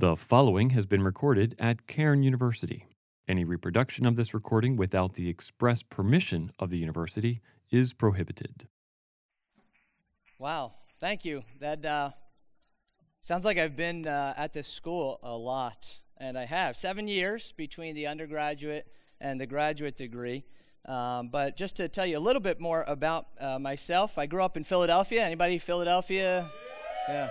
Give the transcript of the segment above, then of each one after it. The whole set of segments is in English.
The following has been recorded at Cairn University. Any reproduction of this recording without the express permission of the university is prohibited. Wow, thank you. That uh, sounds like I've been uh, at this school a lot, and I have seven years between the undergraduate and the graduate degree. Um, but just to tell you a little bit more about uh, myself, I grew up in Philadelphia. Anybody Philadelphia? Yeah.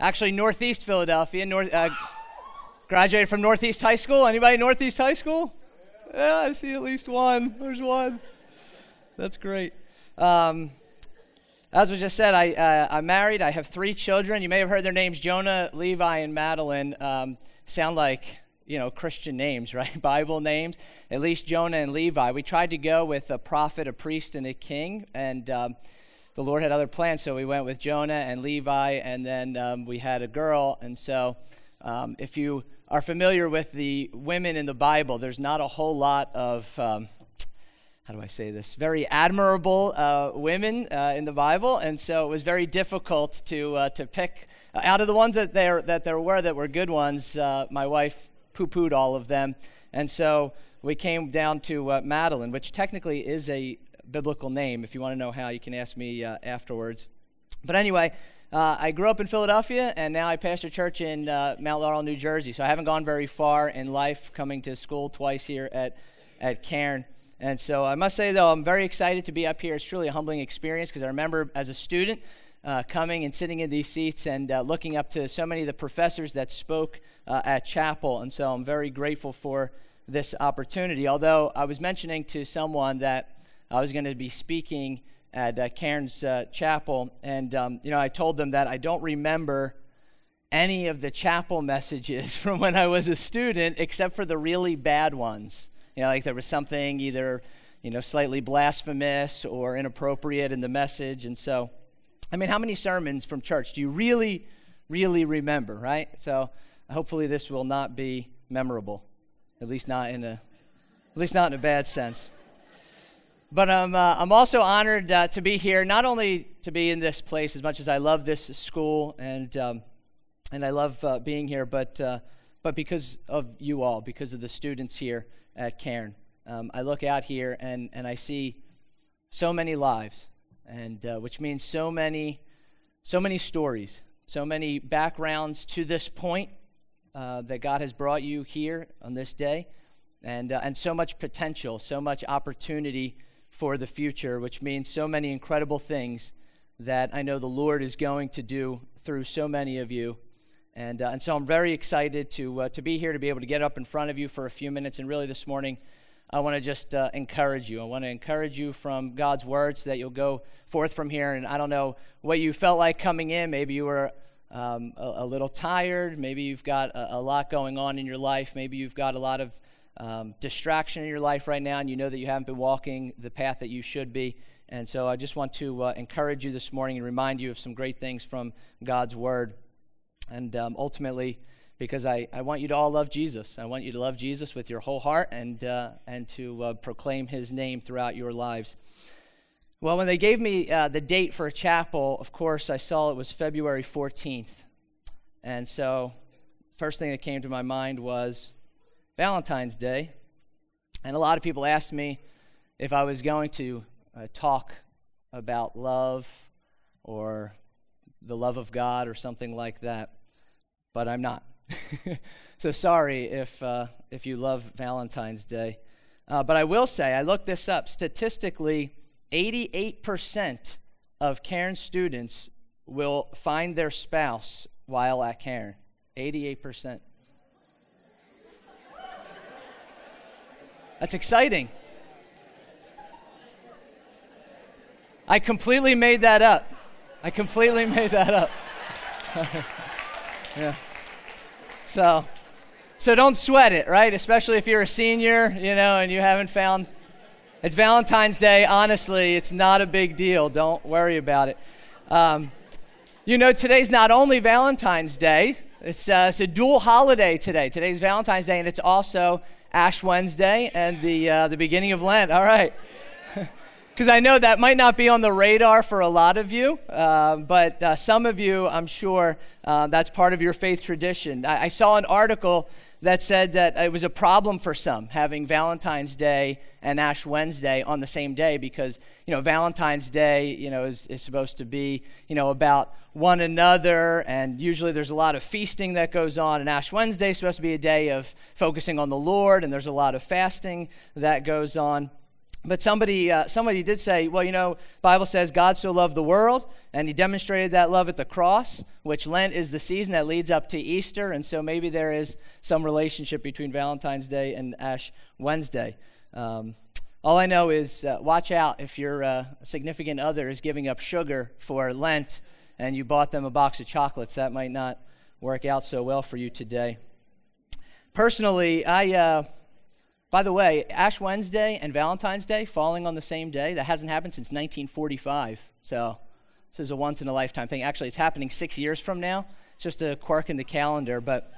Actually, Northeast Philadelphia. North. Uh, graduated from Northeast High School. Anybody Northeast High School? Yeah, I see at least one. There's one. That's great. Um, as was just said, I, uh, I'm married. I have three children. You may have heard their names Jonah, Levi, and Madeline. Um, sound like you know, Christian names, right? Bible names. At least Jonah and Levi. We tried to go with a prophet, a priest, and a king, and um, the Lord had other plans, so we went with Jonah and Levi, and then um, we had a girl. And so, um, if you are familiar with the women in the Bible, there's not a whole lot of um, how do I say this? Very admirable uh, women uh, in the Bible, and so it was very difficult to uh, to pick out of the ones that there that there were that were good ones. Uh, my wife poo pooed all of them. And so we came down to uh, Madeline, which technically is a biblical name. If you want to know how, you can ask me uh, afterwards. But anyway, uh, I grew up in Philadelphia, and now I pastor church in uh, Mount Laurel, New Jersey. So I haven't gone very far in life, coming to school twice here at, at Cairn. And so I must say, though, I'm very excited to be up here. It's truly a humbling experience because I remember as a student, uh, coming and sitting in these seats and uh, looking up to so many of the professors that spoke uh, at chapel. And so I'm very grateful for this opportunity. Although I was mentioning to someone that I was going to be speaking at uh, Cairns uh, Chapel, and um, you know, I told them that I don't remember any of the chapel messages from when I was a student, except for the really bad ones. You know, like there was something either you know slightly blasphemous or inappropriate in the message, and so I mean, how many sermons from church do you really, really remember, right? So hopefully this will not be memorable, at least not in a, at least not in a bad sense. But I'm, uh, I'm also honored uh, to be here, not only to be in this place as much as I love this school and, um, and I love uh, being here, but, uh, but because of you all, because of the students here at Cairn. Um, I look out here and, and I see so many lives and uh, which means so many, so many stories, so many backgrounds to this point uh, that God has brought you here on this day, and and so much potential, so much opportunity for the future, which means so many incredible things that I know the Lord is going to do through so many of you. And, uh, and so I'm very excited to, uh, to be here, to be able to get up in front of you for a few minutes. And really, this morning, I want to just uh, encourage you. I want to encourage you from God's word that you'll go forth from here. And I don't know what you felt like coming in. Maybe you were um, a, a, little tired. Maybe you've got a, a, lot going on in your life. Maybe you've got a lot of um, distraction in your life right now, and you know that you haven't been walking the path that you should be. And so I just want to uh, encourage you this morning and remind you of some great things from God's word. And um, ultimately, because I, I want you to all love Jesus. I want you to love Jesus with your whole heart and, uh, and to uh, proclaim his name throughout your lives. Well, when they gave me uh, the date for a chapel, of course, I saw it was February 14th. And so, first thing that came to my mind was Valentine's Day. And a lot of people asked me if I was going to uh, talk about love or the love of God or something like that, but I'm not. so sorry if, uh, if you love Valentine's Day. Uh, but I will say, I looked this up. Statistically, 88% of Cairn students will find their spouse while at Cairn. 88%. That's exciting. I completely made that up. I completely made that up. yeah. So, so don't sweat it, right? Especially if you're a senior, you know, and you haven't found. It's Valentine's Day. Honestly, it's not a big deal. Don't worry about it. Um, you know, today's not only Valentine's Day. It's, uh, it's a dual holiday today. Today's Valentine's Day, and it's also Ash Wednesday and the uh, the beginning of Lent. All right. Because I know that might not be on the radar for a lot of you, uh, but uh, some of you, I'm sure, uh, that's part of your faith tradition. I, I, saw an article that said that it was a problem for some having Valentine's Day and Ash Wednesday on the same day because, you know, Valentine's Day, you know, is, is supposed to be, you know, about one another, and usually there's a lot of feasting that goes on, and Ash Wednesday is supposed to be a day of focusing on the Lord, and there's a lot of fasting that goes on. But somebody, uh, somebody did say, well, you know, Bible says God so loved the world, and He demonstrated that love at the cross, which Lent is the season that leads up to Easter, and so maybe there is some relationship between Valentine's Day and Ash Wednesday. Um, all I know is uh, watch out if your uh, significant other is giving up sugar for Lent, and you bought them a box of chocolates. That might not work out so well for you today. Personally, I uh, by the way, Ash Wednesday and Valentine's Day falling on the same day, that hasn't happened since 1945. So this is a once in a lifetime thing. Actually, it's happening six years from now. It's just a quirk in the calendar. But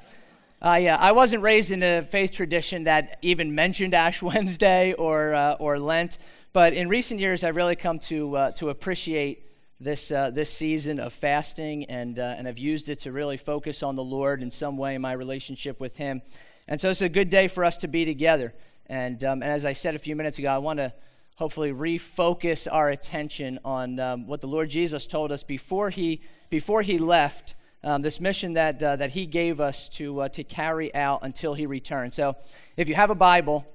uh, I wasn't raised in a faith tradition that even mentioned Ash Wednesday or, uh, or Lent. But in recent years, I've really come to, uh, to appreciate this, uh, this season of fasting, and, uh, and I've used it to really focus on the Lord in some way in my relationship with Him. And so it's a good day for us to be together. And, um, and as I said a few minutes ago, I want to hopefully refocus our attention on um, what the Lord Jesus told us before he, before he left. Um, this mission that, uh, that he gave us to, uh, to carry out until he returned. So, if you have a Bible,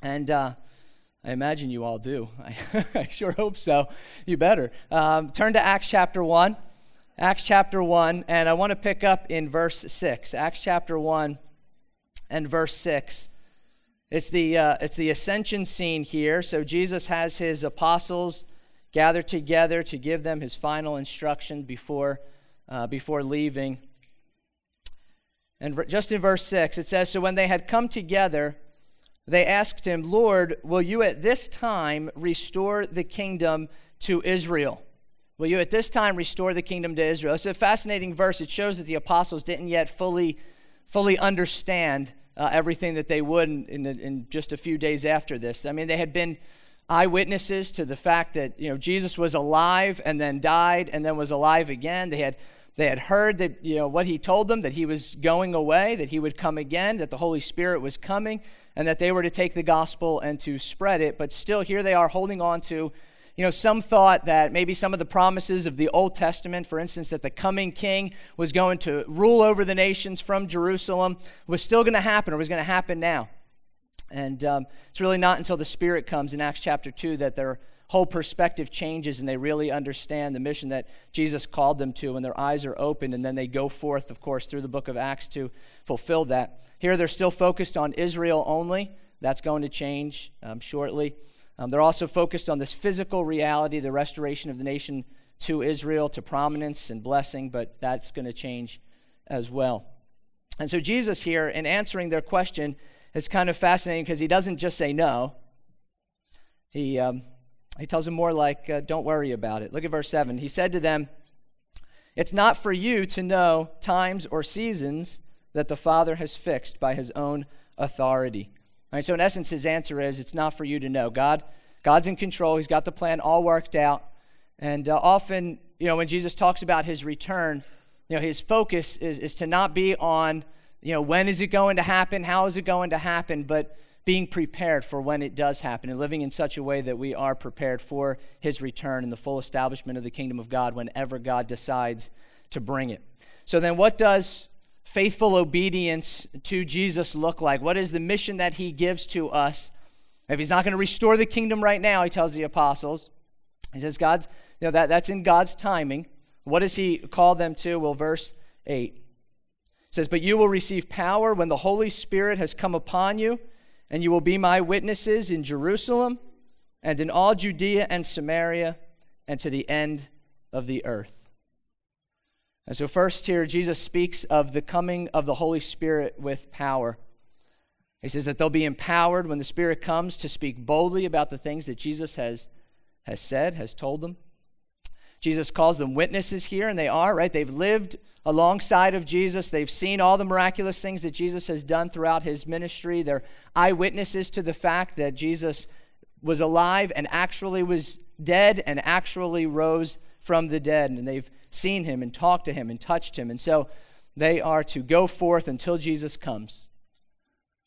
and uh, I imagine you all do, I, I sure hope so, you better. Um, turn to Acts chapter 1. Acts chapter 1, and I want to pick up in verse 6. Acts chapter 1 and verse 6. It's the, uh, it's the ascension scene here. So Jesus has his apostles gathered together to give them his final instruction before, uh, before leaving. And just in verse 6, it says So when they had come together, they asked him, Lord, will you at this time restore the kingdom to Israel? Will you at this time restore the kingdom to Israel? It's a fascinating verse. It shows that the apostles didn't yet fully, fully understand uh, everything that they would in, in, in, just a few days after this. I mean, they had been eyewitnesses to the fact that you know Jesus was alive and then died and then was alive again. They had they had heard that you know what he told them that he was going away, that he would come again, that the Holy Spirit was coming, and that they were to take the gospel and to spread it. But still, here they are holding on to you know, some thought that maybe some of the promises of the Old Testament, for instance, that the coming king was going to rule over the nations from Jerusalem, was still going to happen or was going to happen now. And um, it's really not until the Spirit comes in Acts chapter 2 that their whole perspective changes and they really understand the mission that Jesus called them to, and their eyes are opened, and then they go forth, of course, through the book of Acts to fulfill that. Here they're still focused on Israel only. That's going to change um, shortly. Um, they're also focused on this physical reality, the restoration of the nation to Israel, to prominence and blessing, but that's going to change as well. And so, Jesus here, in answering their question, is kind of fascinating because he doesn't just say no. He, um, he tells them more like, uh, don't worry about it. Look at verse 7. He said to them, It's not for you to know times or seasons that the Father has fixed by his own authority. All right, so in essence, his answer is it's not for you to know. God, God's in control. He's got the plan all worked out. And uh, often, you know, when Jesus talks about his return, you know, his focus is, is to not be on, you know, when is it going to happen? How is it going to happen? But being prepared for when it does happen and living in such a way that we are prepared for his return and the full establishment of the kingdom of God whenever God decides to bring it. So then, what does faithful obedience to Jesus look like? What is the mission that he gives to us? If he's not going to restore the kingdom right now, he tells the apostles, he says, God's, you know, that, that's in God's timing. What does he call them to? Well, verse 8 says, But you will receive power when the Holy Spirit has come upon you, and you will be my witnesses in Jerusalem and in all Judea and Samaria and to the end of the earth. And so, first here, Jesus speaks of the coming of the Holy Spirit with power. He says that they'll be empowered when the Spirit comes to speak boldly about the things that Jesus has, has said, has told them. Jesus calls them witnesses here, and they are, right? They've lived alongside of Jesus. They've seen all the miraculous things that Jesus has done throughout his ministry. They're eyewitnesses to the fact that Jesus was alive and actually was dead and actually rose from the dead. And they've seen him and talked to him and touched him. And so they are to go forth until Jesus comes,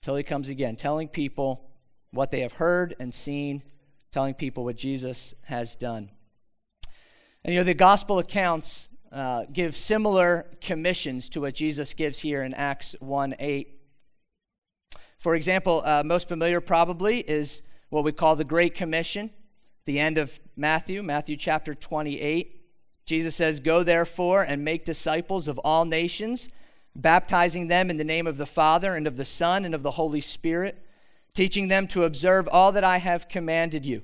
until he comes again, telling people what they have heard and seen, telling people what Jesus has done. And you know, the gospel accounts uh, give similar commissions to what Jesus gives here in Acts 1 8. For example, uh, most familiar probably is what we call the Great Commission, the end of Matthew, Matthew chapter 28. Jesus says, Go therefore and make disciples of all nations, baptizing them in the name of the Father and of the Son and of the Holy Spirit, teaching them to observe all that I have commanded you.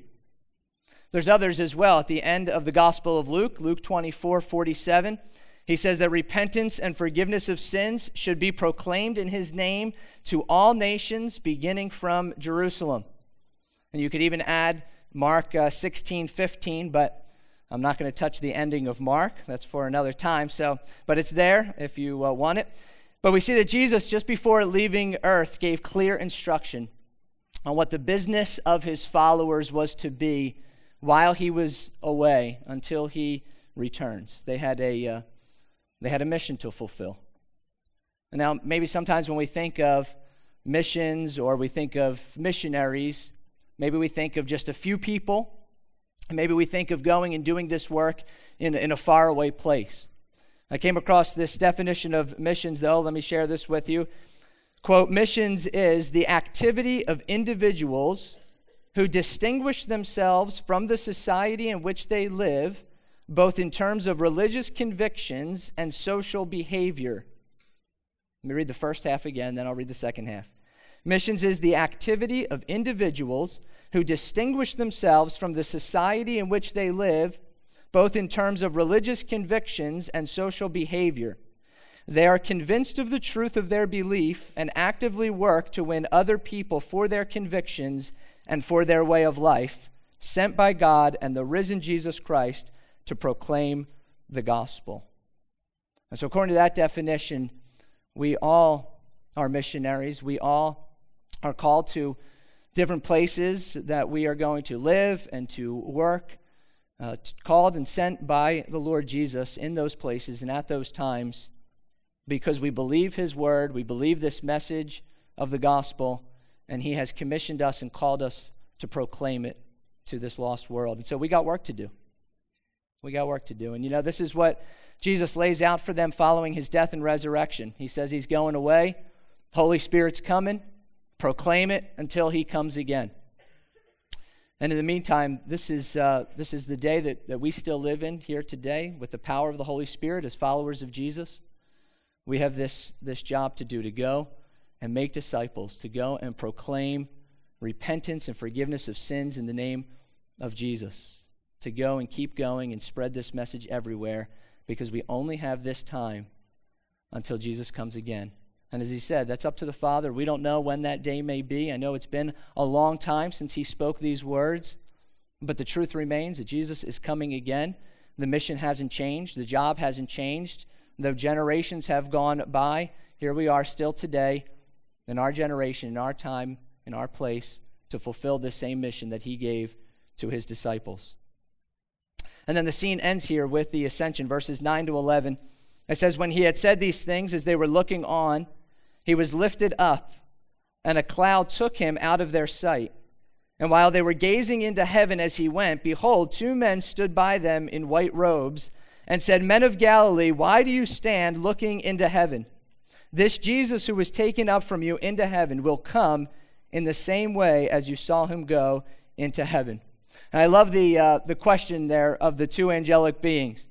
There's others as well at the end of the Gospel of Luke, Luke 24 47. He says that repentance and forgiveness of sins should be proclaimed in his name to all nations, beginning from Jerusalem. And you could even add Mark uh, 16 15, but I'm not going to touch the ending of Mark. That's for another time. So, but it's there if you uh, want it. But we see that Jesus, just before leaving earth, gave clear instruction on what the business of his followers was to be while he was away until he returns. They had a, uh, they had a mission to fulfill. And now, maybe sometimes when we think of missions or we think of missionaries, maybe we think of just a few people. Maybe we think of going and doing this work in, in a faraway place. I came across this definition of missions, though. Let me share this with you. Quote Missions is the activity of individuals who distinguish themselves from the society in which they live, both in terms of religious convictions and social behavior. Let me read the first half again, then I'll read the second half. Missions is the activity of individuals who distinguish themselves from the society in which they live, both in terms of religious convictions and social behavior. They are convinced of the truth of their belief and actively work to win other people for their convictions and for their way of life, sent by God and the risen Jesus Christ to proclaim the gospel. And so, according to that definition, we all are missionaries. We all are called to different places that we are going to live and to work, uh, called and sent by the Lord Jesus in those places and at those times because we believe his word, we believe this message of the gospel, and He has commissioned us and called us to proclaim it to this lost world. And so we got work to do. We got work to do. And you know, this is what Jesus lays out for them following his death and resurrection. He says he's going away, Holy Spirit's coming, proclaim it until he comes again. And in the meantime, this is, uh, this is the day that, that we still live in here today with the power of the Holy Spirit as followers of Jesus. We have this, this job to do to go and make disciples, to go and proclaim repentance and forgiveness of sins in the name of Jesus, to go and keep going and spread this message everywhere because we only have this time until Jesus comes again. And as he said, that's up to the Father. We don't know when that day may be. I know it's been a long time since he spoke these words, but the truth remains that Jesus is coming again. The mission hasn't changed, the job hasn't changed. Though generations have gone by, here we are still today in our generation, in our time, in our place, to fulfill this same mission that he gave to his disciples. And then the scene ends here with the ascension, verses 9 to 11. It says, When he had said these things, as they were looking on, he was lifted up, and a cloud took him out of their sight. And while they were gazing into heaven as he went, behold, two men stood by them in white robes and said, Men of Galilee, why do you stand looking into heaven? This Jesus who was taken up from you into heaven will come in the same way as you saw him go into heaven. And I love the, uh, the question there of the two angelic beings.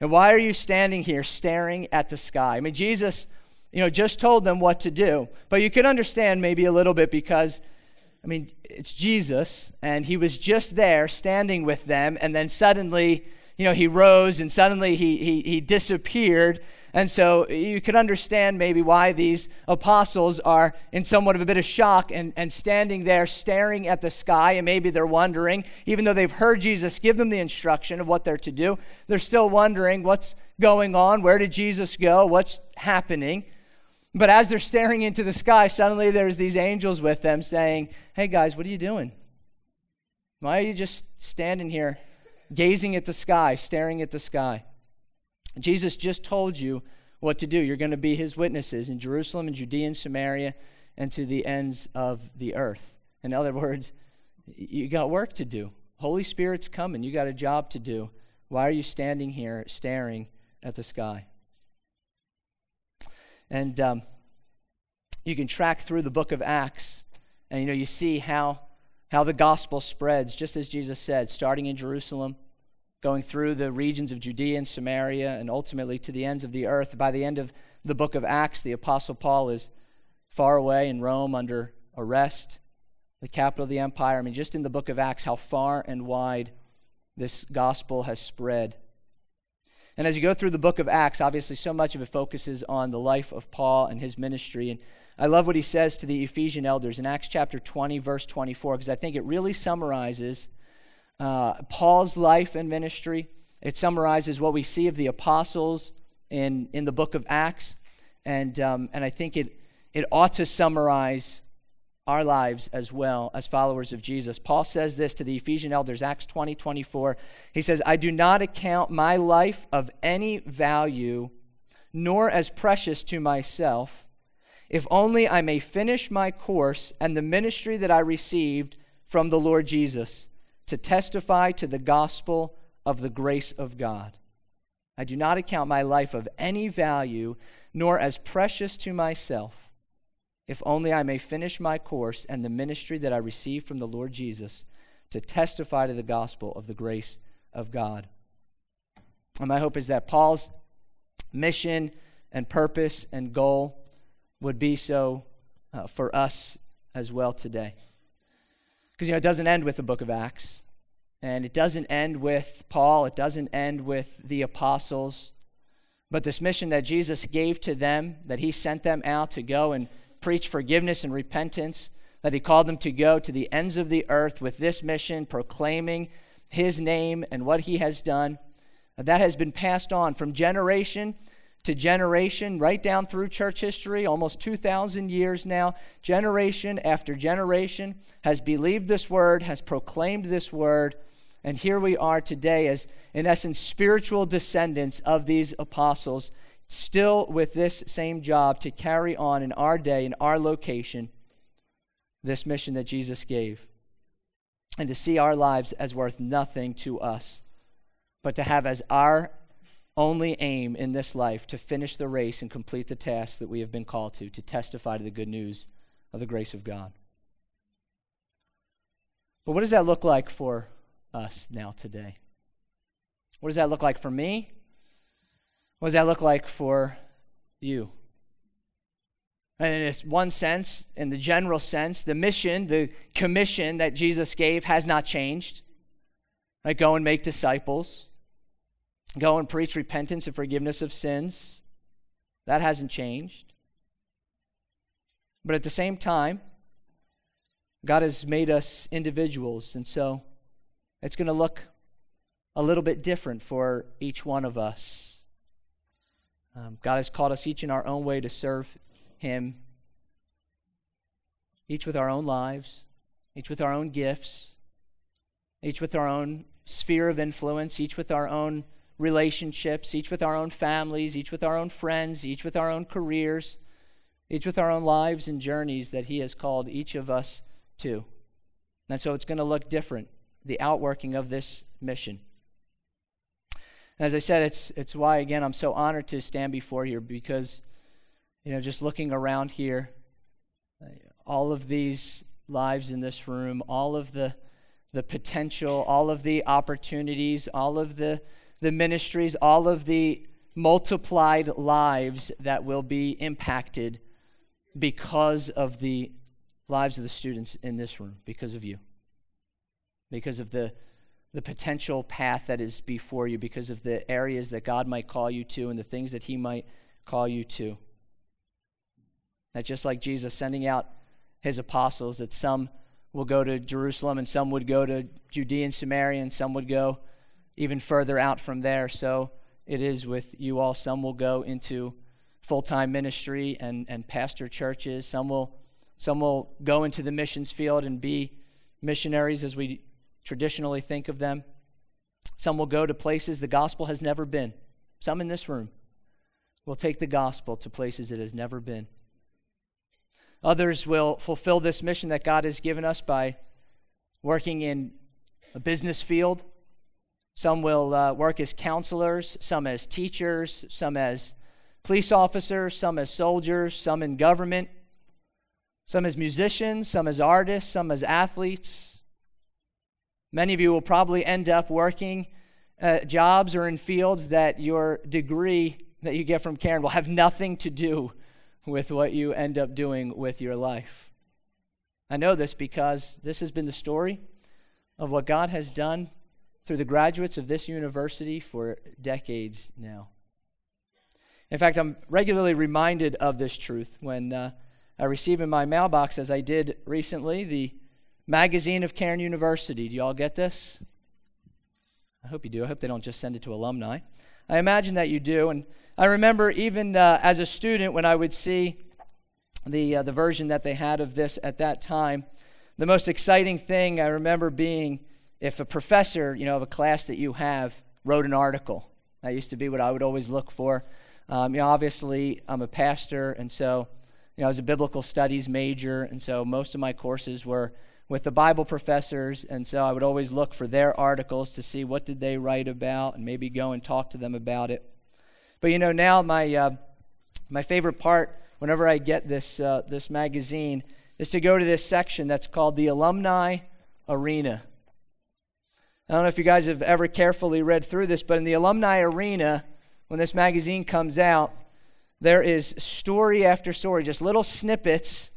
And why are you standing here staring at the sky? I mean, Jesus, you know, just told them what to do. But you can understand maybe a little bit because, I mean, it's Jesus, and he was just there standing with them, and then suddenly, you know, he rose and suddenly he, he, he disappeared. And so you can understand maybe why these apostles are in somewhat of a bit of shock and, and standing there staring at the sky. And maybe they're wondering, even though they've heard Jesus give them the instruction of what they're to do, they're still wondering what's going on. Where did Jesus go? What's happening? But as they're staring into the sky, suddenly there's these angels with them saying, Hey guys, what are you doing? Why are you just standing here gazing at the sky, staring at the sky? Jesus just told you what to do. You're going to be his witnesses in Jerusalem and Judea and Samaria and to the ends of the earth. In other words, you got work to do. Holy Spirit's coming. You got a job to do. Why are you standing here staring at the sky? And um, you can track through the book of Acts, and you know you see how how the gospel spreads, just as Jesus said, starting in Jerusalem, going through the regions of Judea and Samaria, and ultimately to the ends of the earth. By the end of the book of Acts, the apostle Paul is far away in Rome under arrest, the capital of the empire. I mean, just in the book of Acts, how far and wide this gospel has spread. And as you go through the book of Acts, obviously so much of it focuses on the life of Paul and his ministry. And I love what he says to the Ephesian elders in Acts chapter 20, verse 24, because I think it really summarizes uh, Paul's life and ministry. It summarizes what we see of the apostles in, in the book of Acts. And, um, and I think it, it ought to summarize our lives as well as followers of Jesus. Paul says this to the Ephesian elders, Acts 20 24. He says, I do not account my life of any value, nor as precious to myself, if only I may finish my course and the ministry that I received from the Lord Jesus to testify to the gospel of the grace of God. I do not account my life of any value, nor as precious to myself if only I may finish my course and the ministry that I received from the Lord Jesus to testify to the gospel of the grace of God. And my hope is that Paul's mission and purpose and goal would be so uh, for us as well today. Because, you know, it doesn't end with the book of Acts, and it doesn't end with Paul, it doesn't end with the apostles, but this mission that Jesus gave to them, that he sent them out to go and preach forgiveness and repentance, that he called them to go to the ends of the earth with this mission, proclaiming his name and what he has done. That has been passed on from generation to generation, right down through church history, almost 2,000 years now. Generation after generation has believed this word, has proclaimed this word. And here we are today as, in essence, spiritual descendants of these apostles still with this same job to carry on in our day, in our location, this mission that Jesus gave. And to see our lives as worth nothing to us, but to have as our only aim in this life to finish the race and complete the task that we have been called to, to testify to the good news of the grace of God. But what does that look like for us now today? What does that look like for me? What does that look like for you? And in one sense, in the general sense, the mission, the commission that Jesus gave has not changed. Like go and make disciples, go and preach repentance and forgiveness of sins. That hasn't changed. But at the same time, God has made us individuals, and so it's going to look a little bit different for each one of us. Um, God has called us each in our own way to serve Him, each with our own lives, each with our own gifts, each with our own sphere of influence, each with our own relationships, each with our own families, each with our own friends, each with our own careers, each with our own lives and journeys that He has called each of us to. And so it's going to look different, the outworking of this mission. As I said, it's, it's why, again, I'm so honored to stand before you because, you know, just looking around here, all of these lives in this room, all of the, the potential, all of the opportunities, all of the, the ministries, all of the multiplied lives that will be impacted because of the lives of the students in this room, because of you, because of the the potential path that is before you because of the areas that God might call you to and the things that He might call you to. That just like Jesus sending out His apostles, that some will go to Jerusalem and some would go to Judea and Samaria and some would go even further out from there. So it is with you all. Some will go into full time ministry and, and pastor churches. Some will, some will go into the missions field and be missionaries as we traditionally think of them. Some will go to places the gospel has never been. Some in this room will take the gospel to places it has never been. Others will fulfill this mission that God has given us by working in a business field. Some will uh, work as counselors, some as teachers, some as police officers, some as soldiers, some in government, some as musicians, some as artists, some as athletes. Many of you will probably end up working uh, jobs or in fields that your degree that you get from Cairn will have nothing to do with what you end up doing with your life. I know this because this has been the story of what God has done through the graduates of this university for decades now. In fact, I'm regularly reminded of this truth when uh, I receive in my mailbox, as I did recently, the magazine of Cairn University. Do you all get this? I hope you do. I hope they don't just send it to alumni. I imagine that you do. And I remember even uh, as a student when I would see the, uh, the version that they had of this at that time, the most exciting thing I remember being if a professor, you know, of a class that you have wrote an article. That used to be what I would always look for. Um, you know, obviously, I'm a pastor, and so, you know, I was a biblical studies major, and so most of my courses were with the Bible professors, and so I would always look for their articles to see what did they write about, and maybe go and talk to them about it. But you know, now my uh, my favorite part, whenever I get this uh, this magazine, is to go to this section that's called the Alumni Arena. I don't know if you guys have ever carefully read through this, but in the Alumni Arena, when this magazine comes out, there is story after story, just little snippets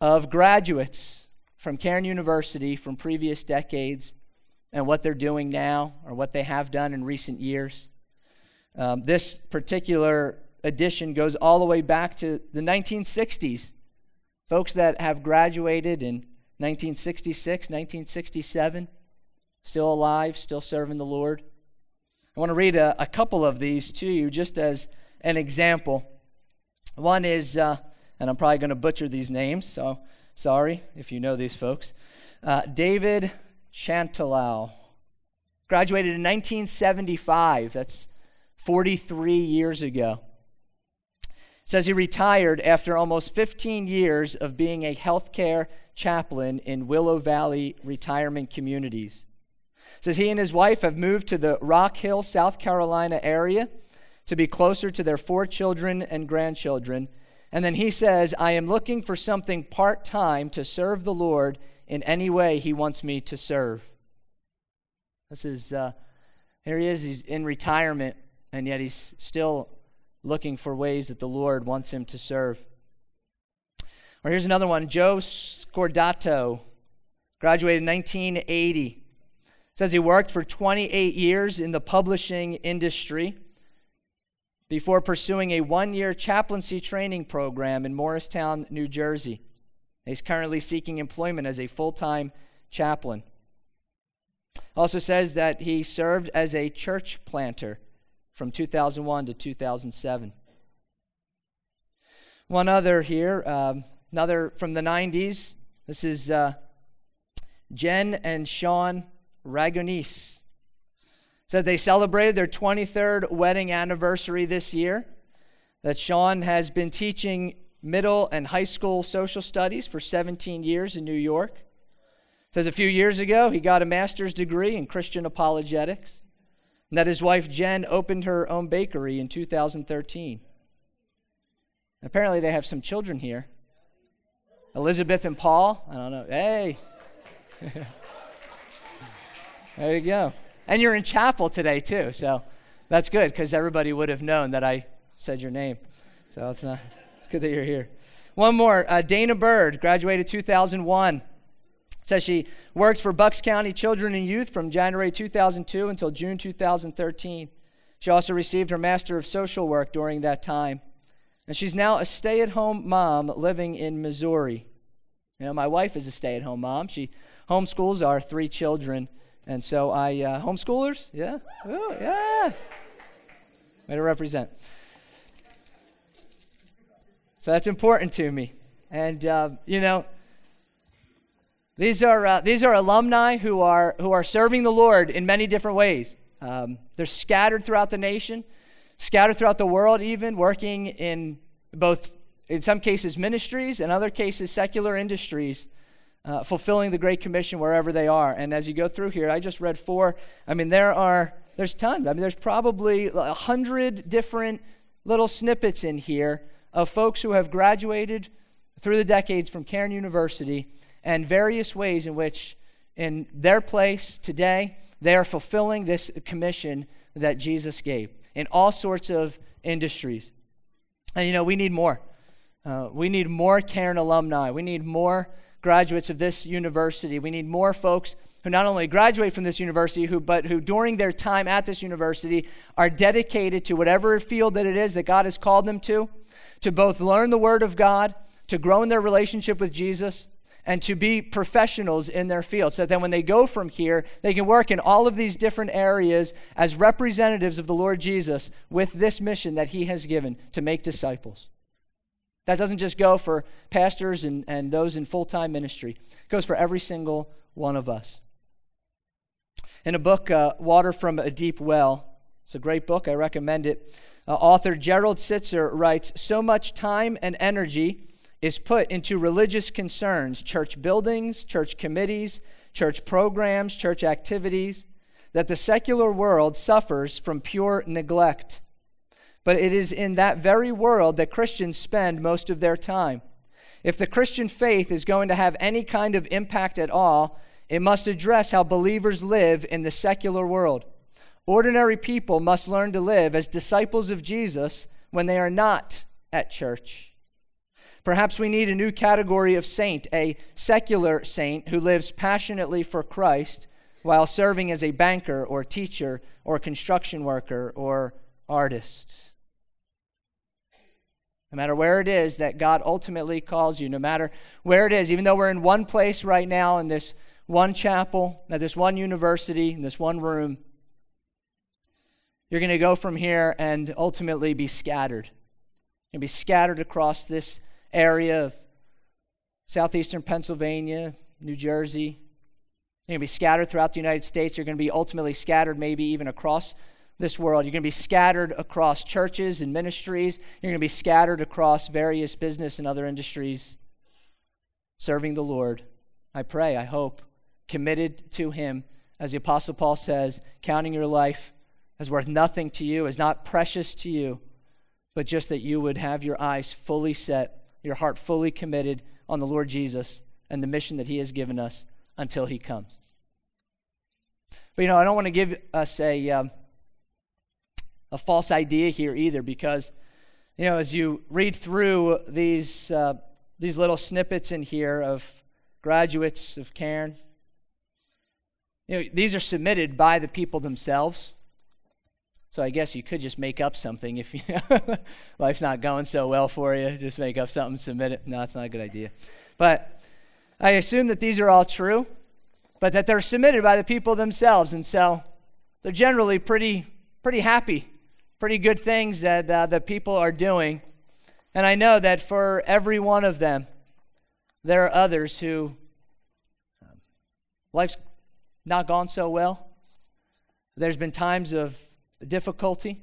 of graduates from Cairn University from previous decades and what they're doing now or what they have done in recent years. Um, this particular edition goes all the way back to the 1960s. Folks that have graduated in 1966, 1967, still alive, still serving the Lord. I want to read a, a couple of these to you just as an example. One is, uh, and I'm probably going to butcher these names, so Sorry if you know these folks. Uh, David Chantelau graduated in 1975. That's 43 years ago. says he retired after almost 15 years of being a healthcare chaplain in Willow Valley retirement communities. says he and his wife have moved to the Rock Hill, South Carolina area to be closer to their four children and grandchildren and then he says, I am looking for something part time to serve the Lord in any way he wants me to serve. This is, uh, here he is, he's in retirement, and yet he's still looking for ways that the Lord wants him to serve. Or here's another one Joe Scordato, graduated in 1980. Says he worked for 28 years in the publishing industry before pursuing a one year chaplaincy training program in Morristown, New Jersey. He's currently seeking employment as a full time chaplain. Also says that he served as a church planter from 2001 to 2007. One other here, um, another from the 90s. This is uh, Jen and Sean Ragonis said they celebrated their 23rd wedding anniversary this year. That Sean has been teaching middle and high school social studies for 17 years in New York. Says a few years ago he got a master's degree in Christian apologetics, and that his wife Jen opened her own bakery in 2013. Apparently, they have some children here. Elizabeth and Paul. I don't know. Hey. there you go. And you're in chapel today, too. So that's good because everybody would have known that I said your name. So it's, not, it's good that you're here. One more uh, Dana Bird, graduated 2001. Says she worked for Bucks County Children and Youth from January 2002 until June 2013. She also received her Master of Social Work during that time. And she's now a stay at home mom living in Missouri. You know, my wife is a stay at home mom. She homeschools our three children and so I, uh, homeschoolers, yeah, Ooh, yeah. Way to represent. So that's important to me. And, uh, you know, These are, uh, these are alumni who are, who are serving the Lord in many different ways. Um, they're scattered throughout the nation, scattered throughout the world, even working in both, in some cases, ministries, and other cases, secular industries, uh, fulfilling the Great Commission wherever they are. And as you go through here, I just read four. I mean, there are, there's tons. I mean, there's probably a hundred different little snippets in here of folks who have graduated through the decades from Cairn University and various ways in which, in their place today, they are fulfilling this commission that Jesus gave in all sorts of industries. And you know, we need more. Uh, we need more Cairn alumni. We need more graduates of this university. We need more folks who not only graduate from this university, who, but who during their time at this university are dedicated to whatever field that it is that God has called them to, to both learn the Word of God, to grow in their relationship with Jesus, and to be professionals in their field. So that when they go from here, they can work in all of these different areas as representatives of the Lord Jesus with this mission that He has given to make disciples. That doesn't just go for pastors and, and those in full time ministry, it goes for every single one of us. In a book, uh, Water from a Deep Well, it's a great book, I recommend it. Uh, author Gerald Sittser writes So much time and energy is put into religious concerns, church buildings, church committees, church programs, church activities, that the secular world suffers from pure neglect. But it is in that very world that Christians spend most of their time. If the Christian faith is going to have any kind of impact at all, it must address how believers live in the secular world. Ordinary people must learn to live as disciples of Jesus when they are not at church. Perhaps we need a new category of saint, a secular saint who lives passionately for Christ while serving as a banker or teacher or construction worker or artist. No matter where it is that God ultimately calls you, no matter where it is, even though we're in one place right now in this one chapel, at this one university, in this one room, you're going to go from here and ultimately be scattered. and be scattered across this area of southeastern Pennsylvania, New Jersey. You're going to be scattered throughout the United States. You're going to be ultimately scattered, maybe even across this world. You're going to be scattered across churches and ministries. You're going to be scattered across various business and other industries, serving the Lord. I pray, I hope, committed to Him, as the Apostle Paul says, counting your life as worth nothing to you, as not precious to you, but just that you would have your eyes fully set your heart fully committed on the Lord Jesus and the mission that He has given us until He comes. But you know, I don't want to give us a um, a false idea here either, because you know, as you read through these uh, these little snippets in here of graduates of Cairn, you know, these are submitted by the people themselves. So I guess you could just make up something if you know, life's not going so well for you. Just make up something, submit it. No, it's not a good idea. But I assume that these are all true, but that they're submitted by the people themselves, and so they're generally pretty pretty happy, pretty good things that uh, the people are doing. And I know that for every one of them, there are others who um, life's not gone so well. There's been times of difficulty,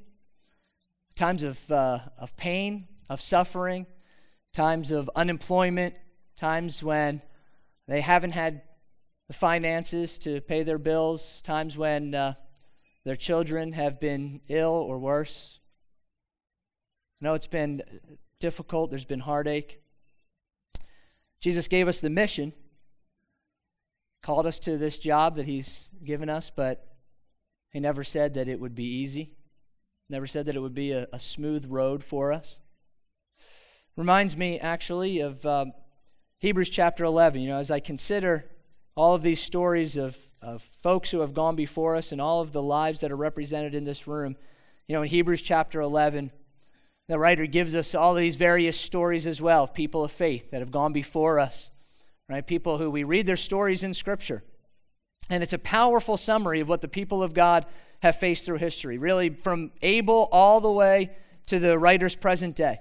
times of, uh, of pain, of suffering, times of unemployment, times when they haven't had the finances to pay their bills, times when uh, their children have been ill or worse. I know it's been difficult, there's been heartache. Jesus gave us the mission, called us to this job that He's given us, but he never said that it would be easy, never said that it would be a, a smooth road for us. Reminds me, actually, of um, Hebrews chapter 11. You know, as I consider all of these stories of, of folks who have gone before us and all of the lives that are represented in this room, you know, in Hebrews chapter 11, the writer gives us all these various stories as well of people of faith that have gone before us, right? People who we read their stories in Scripture. And it's a powerful summary of what the people of God have faced through history, really from Abel all the way to the writer's present day,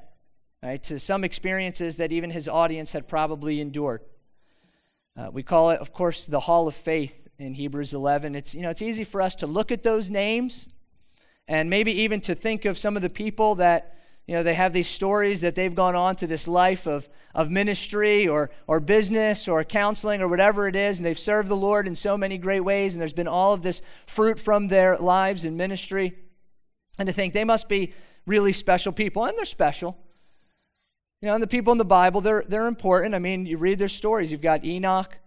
right? To some experiences that even his audience had probably endured. Uh, we call it, of course, the Hall of Faith in Hebrews 11. It's, you know, it's easy for us to look at those names and maybe even to think of some of the people that you know they have these stories that they've gone on to this life of, of ministry or, or business or counseling or whatever it is and they've served the lord in so many great ways and there's been all of this fruit from their lives and ministry. And to think they must be really special people and they're special. You know and the people in the bible they're, they're important. I mean you read their stories. You've got enoch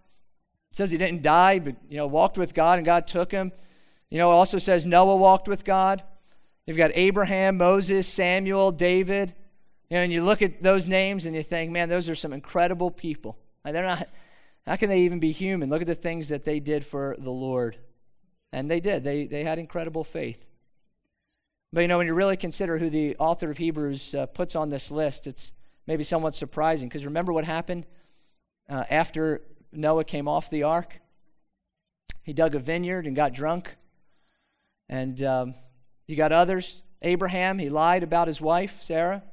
says he didn't die but you know walked with god and god took him you know, it also says Noah walked with God. You've got Abraham, Moses, Samuel, David. You know, and you look at those names and you think, man, those are some incredible people. And they're not, how can they even be human? Look at the things that they did for the Lord. And they did. They, they had incredible faith. But, you know, when you really consider who the author of Hebrews uh, puts on this list, it's maybe somewhat surprising. Because remember what happened uh, after Noah came off the ark? He dug a vineyard and got drunk and um, you got others. Abraham, he lied about his wife, Sarah.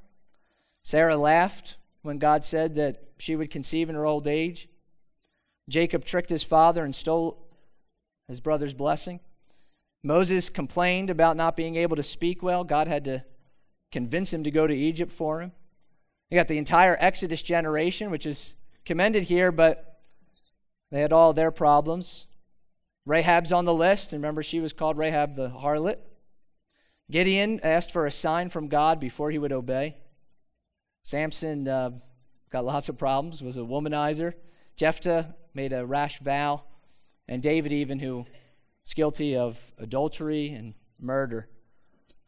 Sarah laughed when God said that she would conceive in her old age. Jacob tricked his father and stole his brother's blessing. Moses complained about not being able to speak well. God had to convince him to go to Egypt for him. You got the entire Exodus generation, which is commended here, but they had all their problems. Rahab's on the list. And remember, she was called Rahab the harlot. Gideon asked for a sign from God before he would obey. Samson uh, got lots of problems, was a womanizer. Jephthah made a rash vow. And David, even, who is guilty of adultery and murder.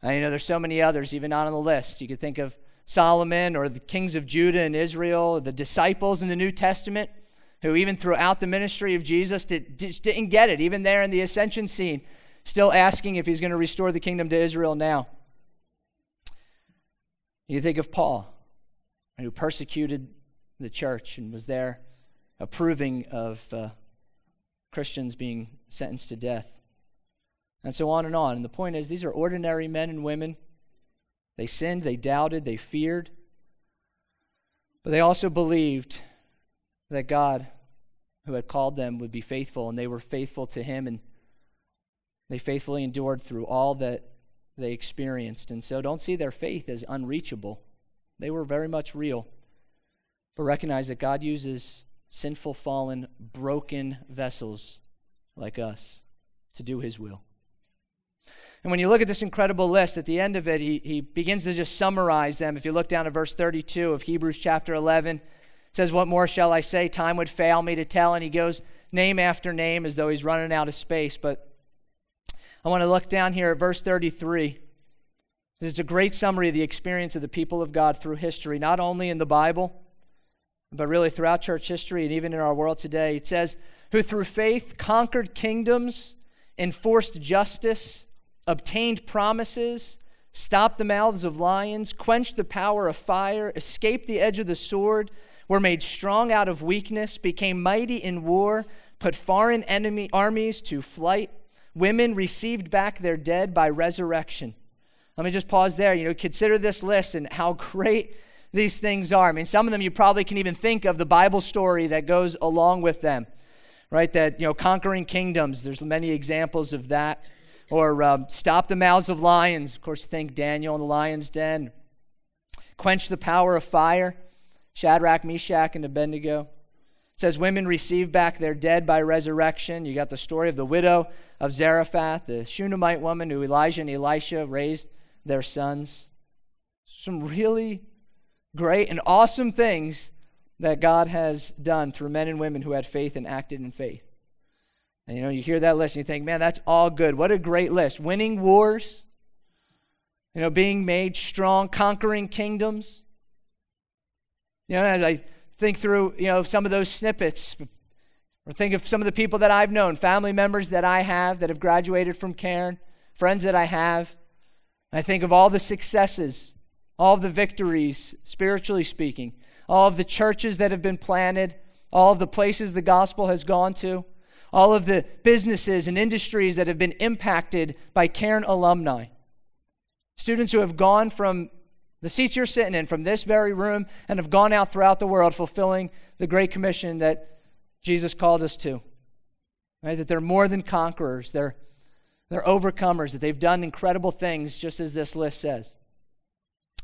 And you know, there's so many others, even not on the list. You could think of Solomon or the kings of Judah and Israel, the disciples in the New Testament who even throughout the ministry of Jesus did, didn't get it, even there in the ascension scene, still asking if he's going to restore the kingdom to Israel now. You think of Paul, who persecuted the church and was there approving of uh, Christians being sentenced to death. And so on and on. And the point is, these are ordinary men and women. They sinned, they doubted, they feared, but they also believed that God, who had called them, would be faithful, and they were faithful to Him, and they faithfully endured through all that they experienced. And so don't see their faith as unreachable. They were very much real. But recognize that God uses sinful, fallen, broken vessels like us to do His will. And when you look at this incredible list, at the end of it, he, he begins to just summarize them. If you look down at verse 32 of Hebrews chapter 11, says, What more shall I say? Time would fail me to tell. And he goes name after name as though he's running out of space. But I want to look down here at verse 33. This is a great summary of the experience of the people of God through history, not only in the Bible, but really throughout church history and even in our world today. It says, Who through faith conquered kingdoms, enforced justice, obtained promises, stopped the mouths of lions, quenched the power of fire, escaped the edge of the sword were made strong out of weakness, became mighty in war, put foreign enemy armies to flight. Women received back their dead by resurrection. Let me just pause there. You know, consider this list and how great these things are. I mean, some of them you probably can even think of the Bible story that goes along with them, right? That, you know, conquering kingdoms, there's many examples of that. Or um, stop the mouths of lions. Of course, think Daniel in the lion's den. Quench the power of fire. Shadrach, Meshach, and Abednego. It says women receive back their dead by resurrection. You got the story of the widow of Zarephath, the Shunammite woman who Elijah and Elisha raised their sons. Some really great and awesome things that God has done through men and women who had faith and acted in faith. And you know, you hear that list and you think, man, that's all good. What a great list. Winning wars, you know, being made strong, conquering kingdoms. You know, as I think through, you know, some of those snippets, or think of some of the people that I've known, family members that I have that have graduated from Cairn, friends that I have. I think of all the successes, all of the victories, spiritually speaking, all of the churches that have been planted, all of the places the gospel has gone to, all of the businesses and industries that have been impacted by Cairn alumni. Students who have gone from the seats you're sitting in from this very room and have gone out throughout the world fulfilling the Great Commission that Jesus called us to. Right? That they're more than conquerors, they're, they're overcomers, that they've done incredible things, just as this list says.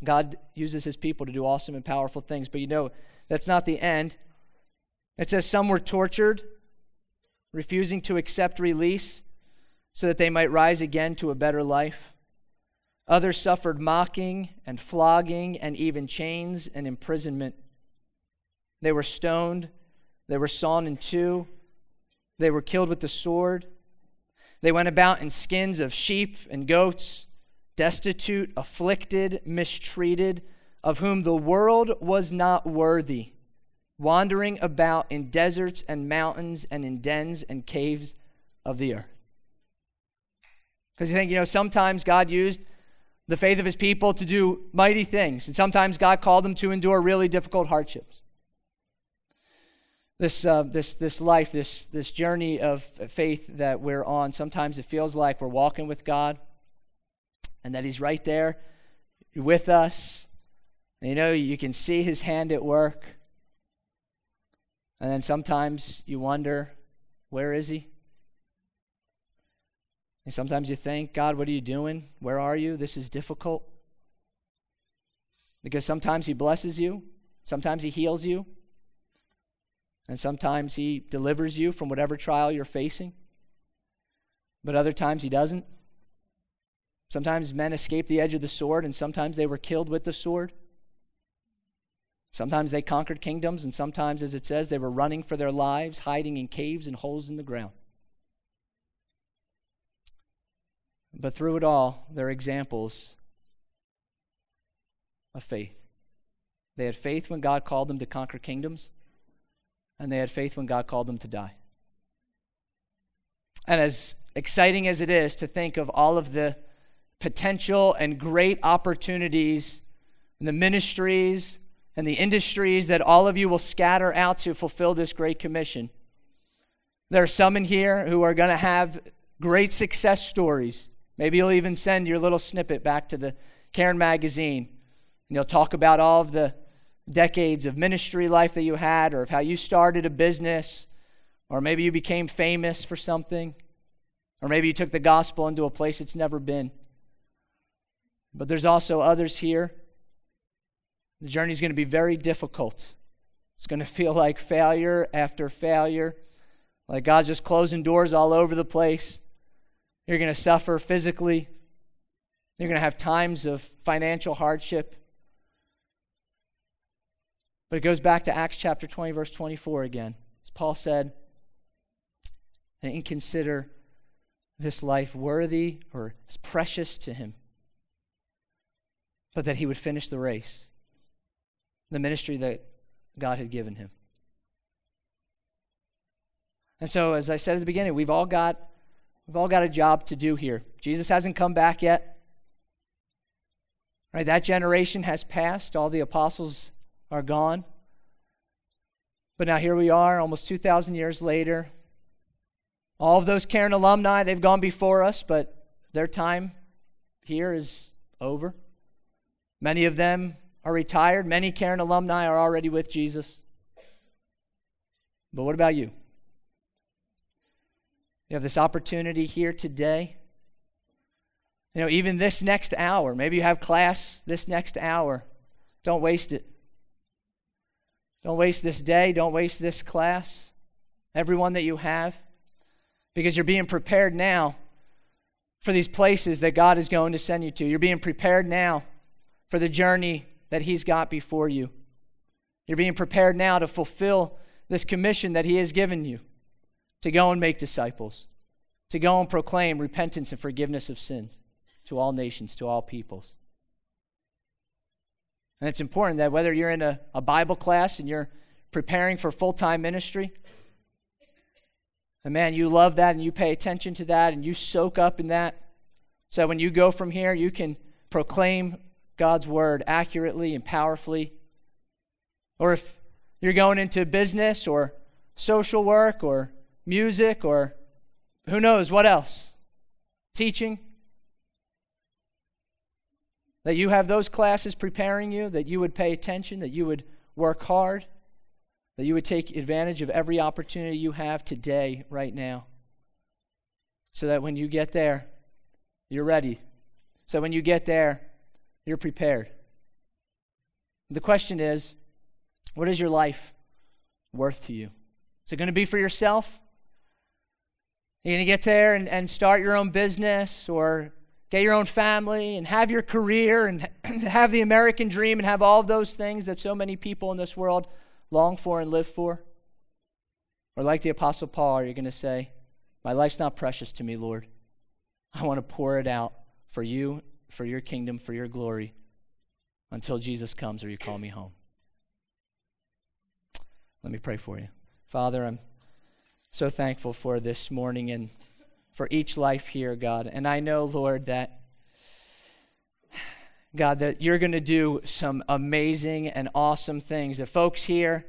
God uses his people to do awesome and powerful things, but you know, that's not the end. It says some were tortured, refusing to accept release so that they might rise again to a better life. Others suffered mocking and flogging and even chains and imprisonment. They were stoned, they were sawn in two, they were killed with the sword. They went about in skins of sheep and goats, destitute, afflicted, mistreated, of whom the world was not worthy wandering about in deserts and mountains and in dens and caves of the earth. Because you think, you know, sometimes God used the faith of his people to do mighty things, and sometimes God called them to endure really difficult hardships. This, uh, this, this life, this, this journey of faith that we're on, sometimes it feels like we're walking with God and that He's right there with us. You know, you can see His hand at work. And then sometimes you wonder, where is he? And sometimes you think, God, what are you doing? Where are you? This is difficult. Because sometimes he blesses you, sometimes he heals you, and sometimes he delivers you from whatever trial you're facing. But other times he doesn't. Sometimes men escape the edge of the sword, and sometimes they were killed with the sword. Sometimes they conquered kingdoms, and sometimes, as it says, they were running for their lives, hiding in caves and holes in the ground. But through it all, they're examples of faith. They had faith when God called them to conquer kingdoms, and they had faith when God called them to die. And as exciting as it is to think of all of the potential and great opportunities and the ministries and the industries that all of you will scatter out to fulfill this great commission. There are some in here who are going to have great success stories. Maybe you'll even send your little snippet back to the Cairn magazine. And you'll talk about all of the decades of ministry life that you had, or of how you started a business, or maybe you became famous for something, or maybe you took the gospel into a place it's never been. But there's also others here the journey is going to be very difficult. It's going to feel like failure after failure, like God's just closing doors all over the place. You're going to suffer physically. You're going to have times of financial hardship. But it goes back to Acts chapter 20, verse 24 again. As Paul said, and consider this life worthy or as precious to him, but that he would finish the race the ministry that God had given him. And so, as I said at the beginning, we've all got we've all got a job to do here. Jesus hasn't come back yet. Right? That generation has passed. All the apostles are gone. But now here we are, almost 2,000 years later. All of those Cairn alumni, they've gone before us, but their time here is over. Many of them are retired. Many Cairn alumni are already with Jesus. But what about you? You have this opportunity here today. You know, even this next hour, maybe you have class this next hour. Don't waste it. Don't waste this day. Don't waste this class. Everyone that you have. Because you're being prepared now for these places that God is going to send you to. You're being prepared now for the journey that He's got before you. You're being prepared now to fulfill this commission that He has given you to go and make disciples, to go and proclaim repentance and forgiveness of sins to all nations, to all peoples. And it's important that whether you're in a, a Bible class and you're preparing for full time ministry, and man, you love that and you pay attention to that and you soak up in that. So when you go from here, you can proclaim God's word accurately and powerfully. Or if you're going into business or social work or music or who knows what else, teaching, that you have those classes preparing you, that you would pay attention, that you would work hard. that you would take advantage of every opportunity you have today, right now, so that when you get there, you're ready. So when you get there, you're prepared. The question is what is your life worth to you? Is it going to be for yourself? You're going to get there and, and start your own business or get your own family and have your career and have the American dream and have all those things that so many people in this world long for and live for? Or, like the Apostle Paul, you're you going to say, My life's not precious to me, Lord? I want to pour it out for you, for your kingdom, for your glory until Jesus comes or you call me home. Let me pray for you. Father, I'm so thankful for this morning and for each life here, God. And I know, Lord, that, God, that you're going to do some amazing and awesome things. The folks here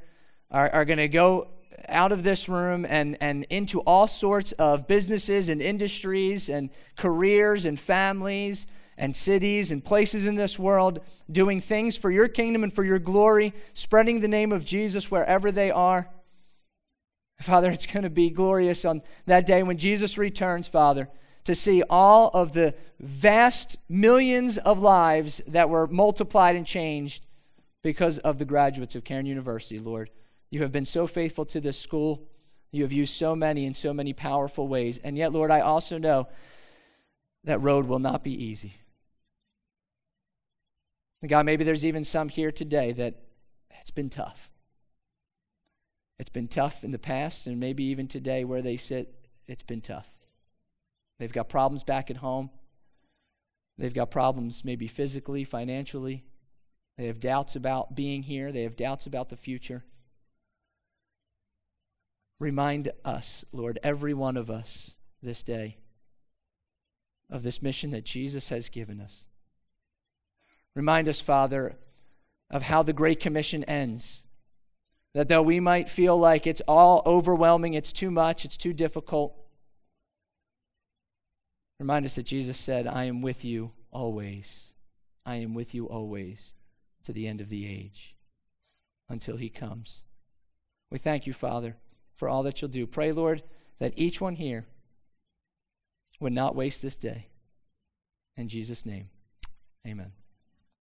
are, are going to go out of this room and, and into all sorts of businesses and industries and careers and families and cities and places in this world, doing things for your kingdom and for your glory, spreading the name of Jesus wherever they are. Father, it's going to be glorious on that day when Jesus returns, Father, to see all of the vast millions of lives that were multiplied and changed because of the graduates of Cairn University, Lord. You have been so faithful to this school. You have used so many in so many powerful ways. And yet, Lord, I also know that road will not be easy. God, maybe there's even some here today that it's been tough. It's been tough in the past, and maybe even today where they sit, it's been tough. They've got problems back at home. They've got problems maybe physically, financially. They have doubts about being here, they have doubts about the future. Remind us, Lord, every one of us this day, of this mission that Jesus has given us. Remind us, Father, of how the Great Commission ends. That though we might feel like it's all overwhelming, it's too much, it's too difficult, remind us that Jesus said, I am with you always. I am with you always to the end of the age until he comes. We thank you, Father, for all that you'll do. Pray, Lord, that each one here would not waste this day. In Jesus' name, amen.